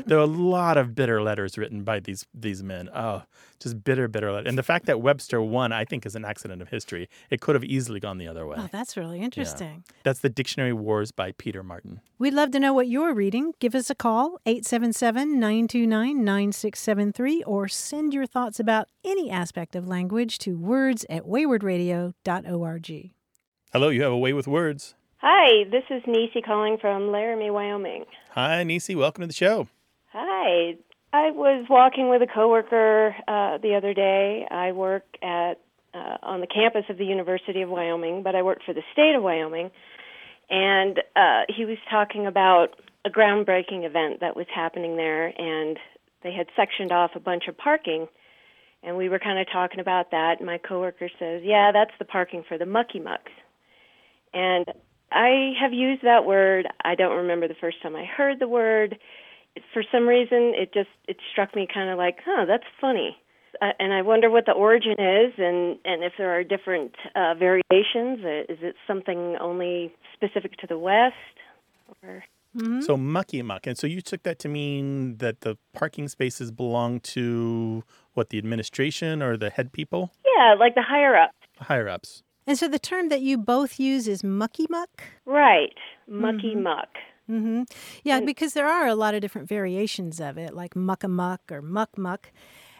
there are a lot of bitter letters written by these these men. Oh, just bitter, bitter letters. And the fact that Webster won, I think, is an accident of history. It could have easily gone the other way. Oh, that's really interesting. That's the Dictionary Wars by Peter Martin. We'd love to know what you're reading. Give us a call, 877 929 9673, or send your thoughts about any aspect of language to words at waywordradio.org. Hello, you have a way with words. Hi, this is Nisi calling from Laramie, Wyoming. Hi, Nisi. Welcome to the show. Hi. I was walking with a coworker uh, the other day. I work at uh, on the campus of the University of Wyoming, but I work for the state of Wyoming. And uh, he was talking about a groundbreaking event that was happening there, and they had sectioned off a bunch of parking. And we were kind of talking about that. And my coworker says, "Yeah, that's the parking for the mucky mucks." And I have used that word. I don't remember the first time I heard the word. For some reason, it just it struck me kind of like, "Huh, that's funny." Uh, and I wonder what the origin is, and and if there are different uh, variations. Uh, Is it something only specific to the West, or So mucky muck. And so you took that to mean that the parking spaces belong to what the administration or the head people, yeah, like the higher up? higher ups. And so the term that you both use is mucky muck? Right, mucky muck. Mm-hmm. Yeah, because there are a lot of different variations of it, like muck a muck or muck muck.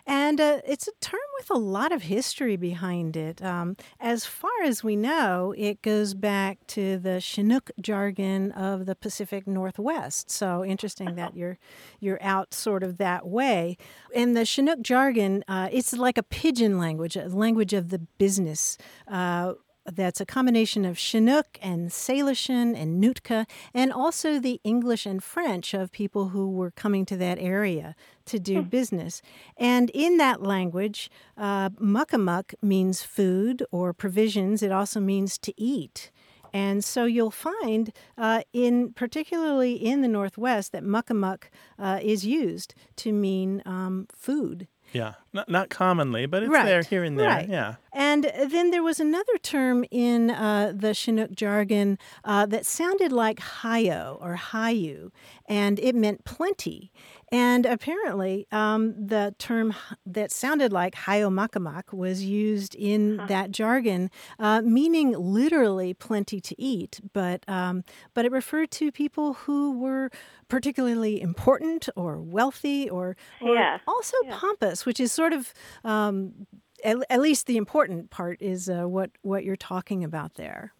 And uh, it's a term with a lot of history behind it. Um, as far as we know, it goes back to the Chinook jargon of the Pacific Northwest. So interesting that you're you're out sort of that way. And the Chinook jargon, uh, it's like a pidgin language, a language of the business. Uh, that's a combination of Chinook and Salishan and Nootka, and also the English and French of people who were coming to that area to do business. And in that language, uh, muckamuck means food or provisions. It also means to eat. And so you'll find, uh, in particularly in the Northwest, that muckamuck uh, is used to mean um, food. Yeah, not, not commonly, but it's Right, there here and there. right. Yeah. And then there was another term in uh, the Chinook jargon uh, that sounded like hayo or hayu, and it meant plenty. And apparently, um, the term that sounded like hayo makamak was used in that jargon, uh, meaning literally plenty to eat, but um, but it referred to people who were particularly important or wealthy or, or Yeah, also pompous, which is sort of um, at, at least the important part is uh, what what you're talking about there.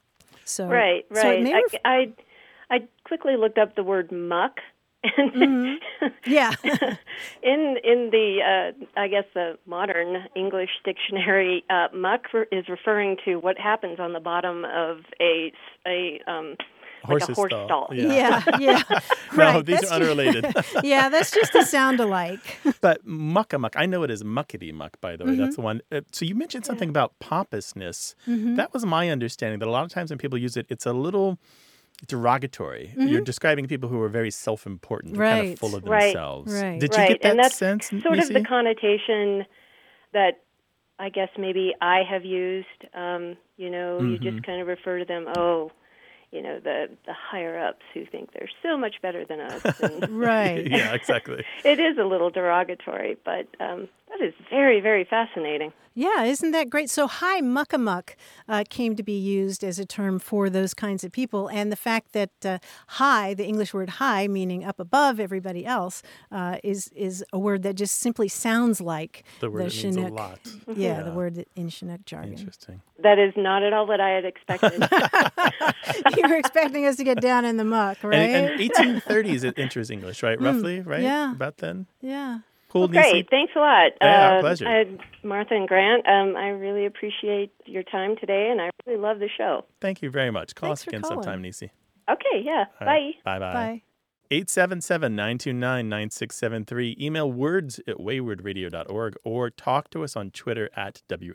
So Right, so it right. I, I, I quickly looked up the word muck. Mm-hmm. yeah. in in the uh, I guess the modern English dictionary, uh, muck re- is referring to what happens on the bottom of a s- a um, like a Horse's horse stall. stall. yeah, yeah. No, right. these that's are ju- unrelated. yeah, that's just a sound alike. But muckamuck, I know it is muckety muck, by the way. Mm-hmm. That's the one. Uh, so you mentioned something about pompousness. That was my understanding that a lot of times when people use it, it's a little derogatory. You're describing people who are very self-important, they're kind Mm-hmm. Of full of Right. themselves. Right. Did you right, get that and that's sense, sort of the connotation that I guess maybe I have used. Um, you know, you Mm-hmm. just kind of refer to them. Oh, you know, the the higher ups who think they're so much better than us. And Right. yeah, exactly. it is a little derogatory, but um, that is very, very fascinating. Yeah, isn't that great? So, high muckamuck uh, came to be used as a term for those kinds of people. And the fact that uh, high, the English word high, meaning up above everybody else, uh, is, is a word that just simply sounds like The word it means a Chinook. lot. Yeah, the word in Chinook jargon. Interesting. That is not at all what I had expected. you were expecting us to get down in the muck, right? And, and 1830s it enters English, right? Roughly, right? Mm, yeah. About then. yeah. Cool, Great, Nisi. thanks a lot. Yeah, our Uh, pleasure. I- Martha and Grant, um, I really appreciate your time today, and I really love the show. Thank you very much. Call Thanks us again calling. sometime, Nisi. Okay, yeah, bye. Bye bye. Bye. 877 929 9673. Email words at waywordradio.org or talk to us on Twitter at W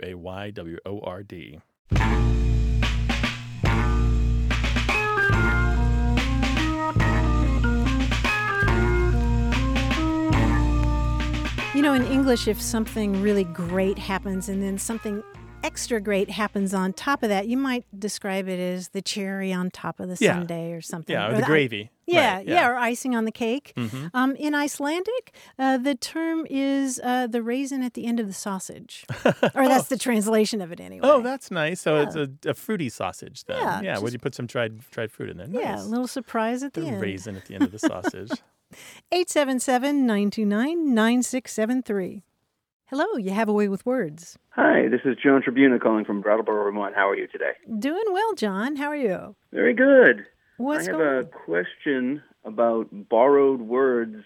You know, in English, if something really great happens and then something extra great happens on top of that, you might describe it as the cherry on top of the Yeah. sundae or something. Yeah, or the i- gravy. Yeah, Right, yeah, or icing on the cake. Mm-hmm. Um, in Icelandic, uh, the term is uh, the raisin at the end of the sausage, or that's the translation of it anyway. Oh, that's nice. So it's a, a fruity sausage then. Yeah, Yeah, would you put some dried dried fruit in there? yeah, a little surprise at the, the end. raisin at the end of the sausage. 877 929 9673. Hello, you have a way with words. Hi, this is Joan Tribuna calling from Brattleboro, Vermont. How are you today? Doing well, John. How are you? Very good. What's I have going a question about borrowed words.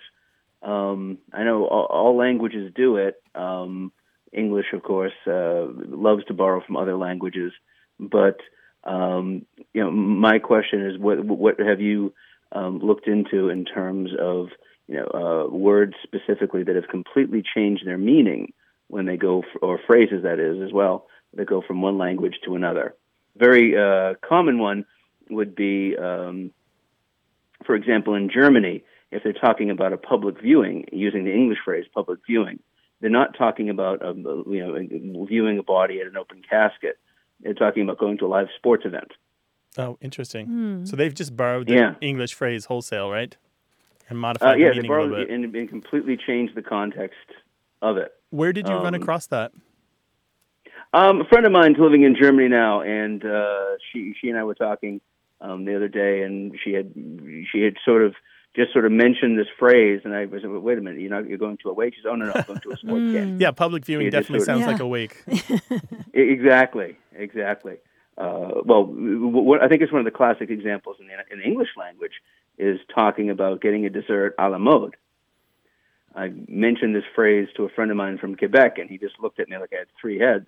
Um, I know all, all languages do it. Um, English, of course, uh, loves to borrow from other languages. But um, you know, my question is, what what have you um, looked into in terms of you know uh, words specifically that have completely changed their meaning when they go, f- or phrases that is as well, that go from one language to another. Very uh, common one would be, um, for example, in Germany, if they're talking about a public viewing, using the English phrase public viewing, they're not talking about a, you know viewing a body at an open casket. They're talking about going to a live sports event. Oh, interesting. Hmm. So they've just borrowed the Yeah. English phrase wholesale, right? And Uh, modified yeah, the they meaning a little borrowed bit. it and, and completely changed the context of it. Where did you run um, across that? Um, a friend of mine's living in Germany now, and uh, she she and I were talking um, the other day, and she had she had sort of just sort of mentioned this phrase, and I was like, wait a minute, you're not you're going to a wake? She said, oh no, no, I'm going to a sports game. Yeah, public viewing You definitely sort of- sounds like a wake. Exactly, exactly. Uh, well, I think it's one of the classic examples in the, in the English language is talking about getting a dessert a la mode. I mentioned this phrase to a friend of mine from Quebec, and he just looked at me like I had three heads.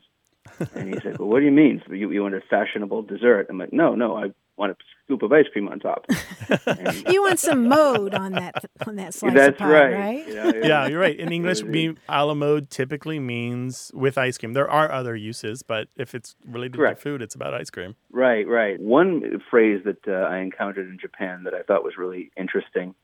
And he said, "Well, what do you mean? So you, you want a fashionable dessert?" I'm like, "No, no, I want a scoop of ice cream on top." you want some mode on that on that slice That's of pie, right. right? Yeah, yeah, you're right. In English, be, a la mode typically means with ice cream. There are other uses, but if it's related Correct. to food, it's about ice cream. Right, right. One phrase that uh, I encountered in Japan that I thought was really interesting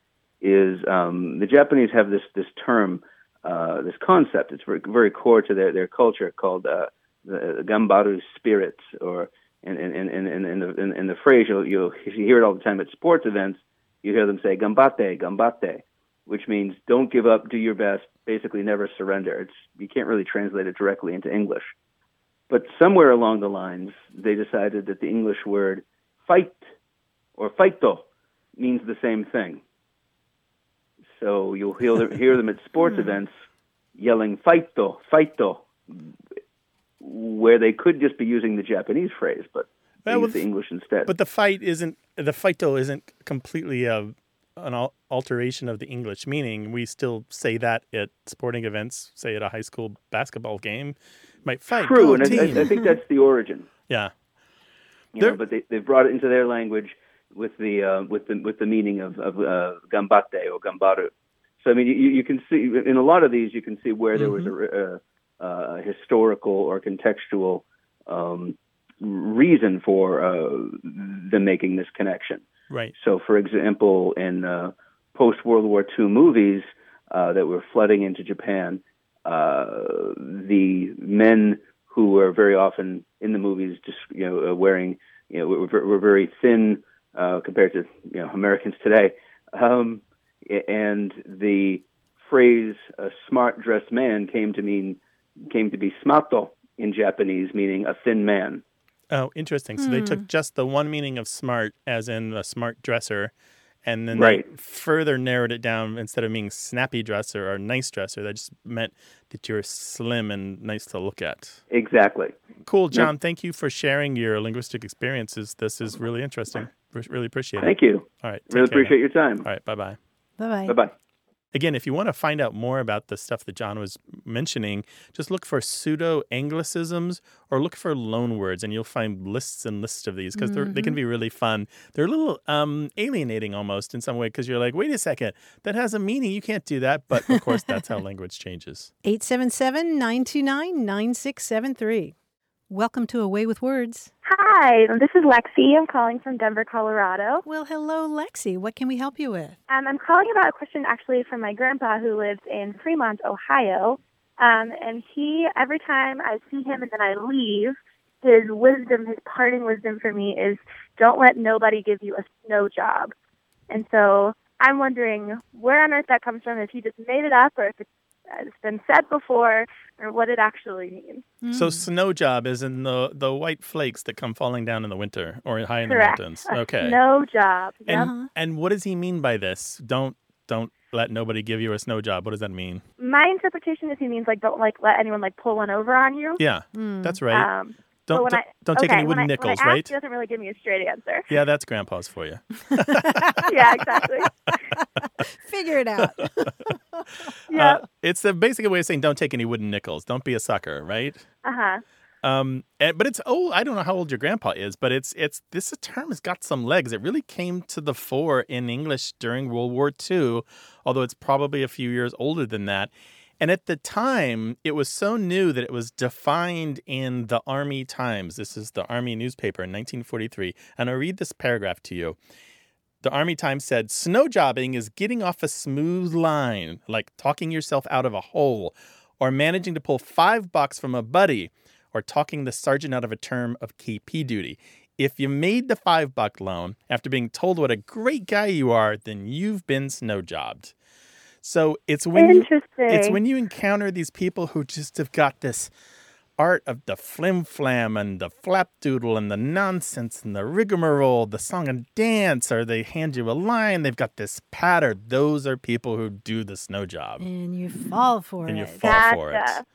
is um, the Japanese have this this term, uh, this concept. It's very, very core to their, their culture called uh, the gambaru spirit, or in in in in, in the in, in the phrase you'll you'll you hear it all the time at sports events. You hear them say gambate, gambate, which means don't give up, do your best, basically never surrender. It's you can't really translate it directly into English. But somewhere along the lines, they decided that the English word fight or fighto means the same thing. So you'll hear them, hear them at sports hmm. events yelling fighto, fighto, where they could just be using the Japanese phrase, but they use the English instead. But the fight isn't the fight though isn't completely a, an alteration of the English meaning. We still say that at sporting events, say at a high school basketball game, might fight. True, and I. I, think that's the origin. yeah. You know, but they they've brought it into their language with the uh, with the with the meaning of of uh, gambate or gambaru. So I mean, you, you can see in a lot of these, you can see where there was a, a, a historical or contextual um, reason for uh, them making this connection. Right. So, for example, in uh, post World War II movies uh, that were flooding into Japan, uh, the men who were very often in the movies, just you know, uh, wearing, you know, were, were very thin uh, compared to you know Americans today, um, and the phrase "a smart dressed man" came to mean came to be smato in Japanese, meaning a thin man. Oh, interesting. So they Hmm. took just the one meaning of smart, as in a smart dresser, and then Right. they further narrowed it down instead of being snappy dresser or nice dresser. That just meant that you're slim and nice to look at. Exactly. Cool, John. Thank you for sharing your linguistic experiences. This is really interesting. Re- Really appreciate it. Thank you. All right. Really take care now. appreciate your time. All right. Bye bye. Bye bye. Bye bye. Again, if you want to find out more about the stuff that John was mentioning, just look for pseudo anglicisms or look for loan words, and you'll find lists and lists of these because they can be really fun. They're a little um, alienating almost in some way because you're like, wait a second, that has a meaning. You can't do that. But of course, that's how language changes. 877 929 9673. Welcome to A Way with Words. Hi, this is Lexi. I'm calling from Denver, Colorado. Well, hello, Lexi. What can we help you with? Um, I'm calling about a question actually from my grandpa who lives in Fremont, Ohio. Um, and he, every time I see him and then I leave, his wisdom, his parting wisdom for me is don't let nobody give you a snow job. And so I'm wondering where on earth that comes from, if he just made it up or if it's, it's been said before or what it actually means. So, mm. snow job is in the, the white flakes that come falling down in the winter or high in Correct. the mountains. A Okay. snow job. And, uh-huh. and what does he mean by this? Don't don't let nobody give you a snow job. What does that mean? My interpretation is he means like don't like let anyone like pull one over on you. Yeah, mm. that's right. Um, Don't- but when don't- I, don't take okay, any when wooden I- nickels, when I ask, right? He doesn't really give me a straight answer. Yeah, that's grandpa's for you. yeah, exactly. Figure it out. Yeah. Uh, it's the basic way of saying don't take any wooden nickels. Don't be a sucker, right? Uh huh. Um, and, but it's oh, I don't know how old your grandpa is, but it's it's this term has got some legs. It really came to the fore in English during World War II, although it's probably a few years older than that. And at the time, it was so new that it was defined in the Army Times. This is the Army newspaper in 1943. And I'll read this paragraph to you. The Army Times said, Snow jobbing is getting off a smooth line, like talking yourself out of a hole, or managing to pull five bucks from a buddy, or talking the sergeant out of a term of KP duty. If you made the five buck loan after being told what a great guy you are, then you've been snow jobbed. So it's when you, it's when you encounter these people who just have got this art of the flim flam and the flapdoodle and the nonsense and the rigmarole, the song and dance, or they hand you a line, they've got this pattern. Those are people who do the snow job. And you fall for And it. you fall for it.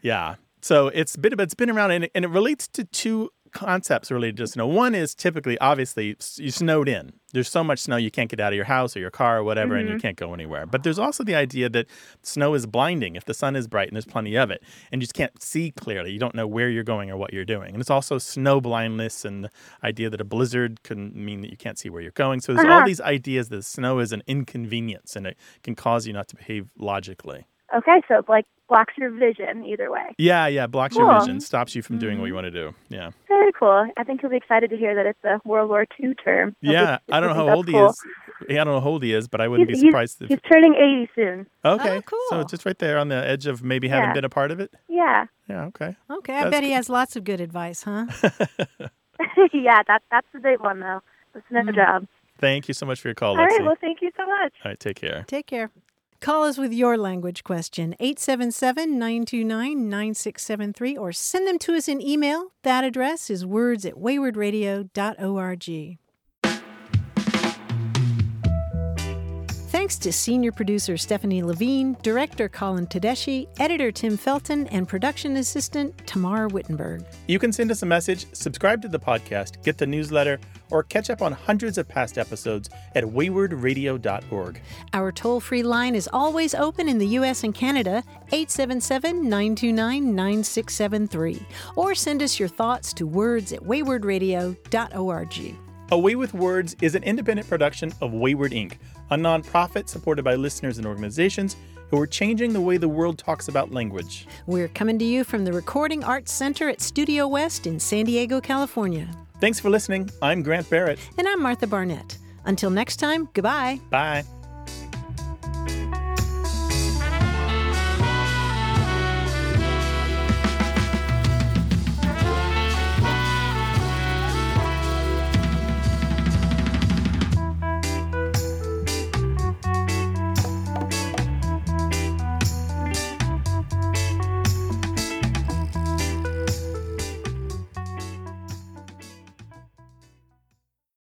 Yeah. So it's been it's been around and it, and it relates to two concepts related to snow. One is typically obviously you snowed in. There's so much snow you can't get out of your house or your car or whatever and you Mhm. can't go anywhere. But there's also the idea that snow is blinding if the sun is bright and there's plenty of it and you just can't see clearly. You don't know where you're going or what you're doing. And it's also snow blindness and the idea that a blizzard can mean that you can't see where you're going. So there's all Uh-huh. these ideas that snow is an inconvenience and it can cause you not to behave logically. Okay, so it like blocks your vision either way. Yeah, yeah, blocks your vision, stops you from doing Mm-hmm. what you want to do. Yeah. Very cool. I think he'll be excited to hear that it's a World War II term. He'll Yeah, be- I don't know how old that's he is. Yeah, I don't know how old he is, but I wouldn't He's- be surprised he's, if. He's turning 80 soon. Okay, Oh, so just right there on the edge of maybe having Yeah. been a part of it. Yeah. Yeah, okay. Okay, I That's bet he has lots of good advice, huh? yeah, that, that's the big one, though. The snow Mm. job. Thank you so much for your call, All Lexi. right, well, thank you so much. All right, take care. Take care. Call us with your language question, 877 929 9673, or send them to us in email. That address is words at waywordradio.org. to senior producer Stephanie Levine, director Colin Tedeschi, editor Tim Felton, and production assistant Tamar Wittenberg. You can send us a message, subscribe to the podcast, get the newsletter, or catch up on hundreds of past episodes at waywordradio.org. Our toll free line is always open in the U.S. and Canada, 877 929 9673. Or send us your thoughts to words at waywordradio.org. Away with Words is an independent production of Wayword Inc., a nonprofit supported by listeners and organizations who are changing the way the world talks about language. We're coming to you from the Recording Arts Center at Studio West in San Diego, California. Thanks for listening. I'm Grant Barrett. And I'm Martha Barnette. Until next time, goodbye. Bye.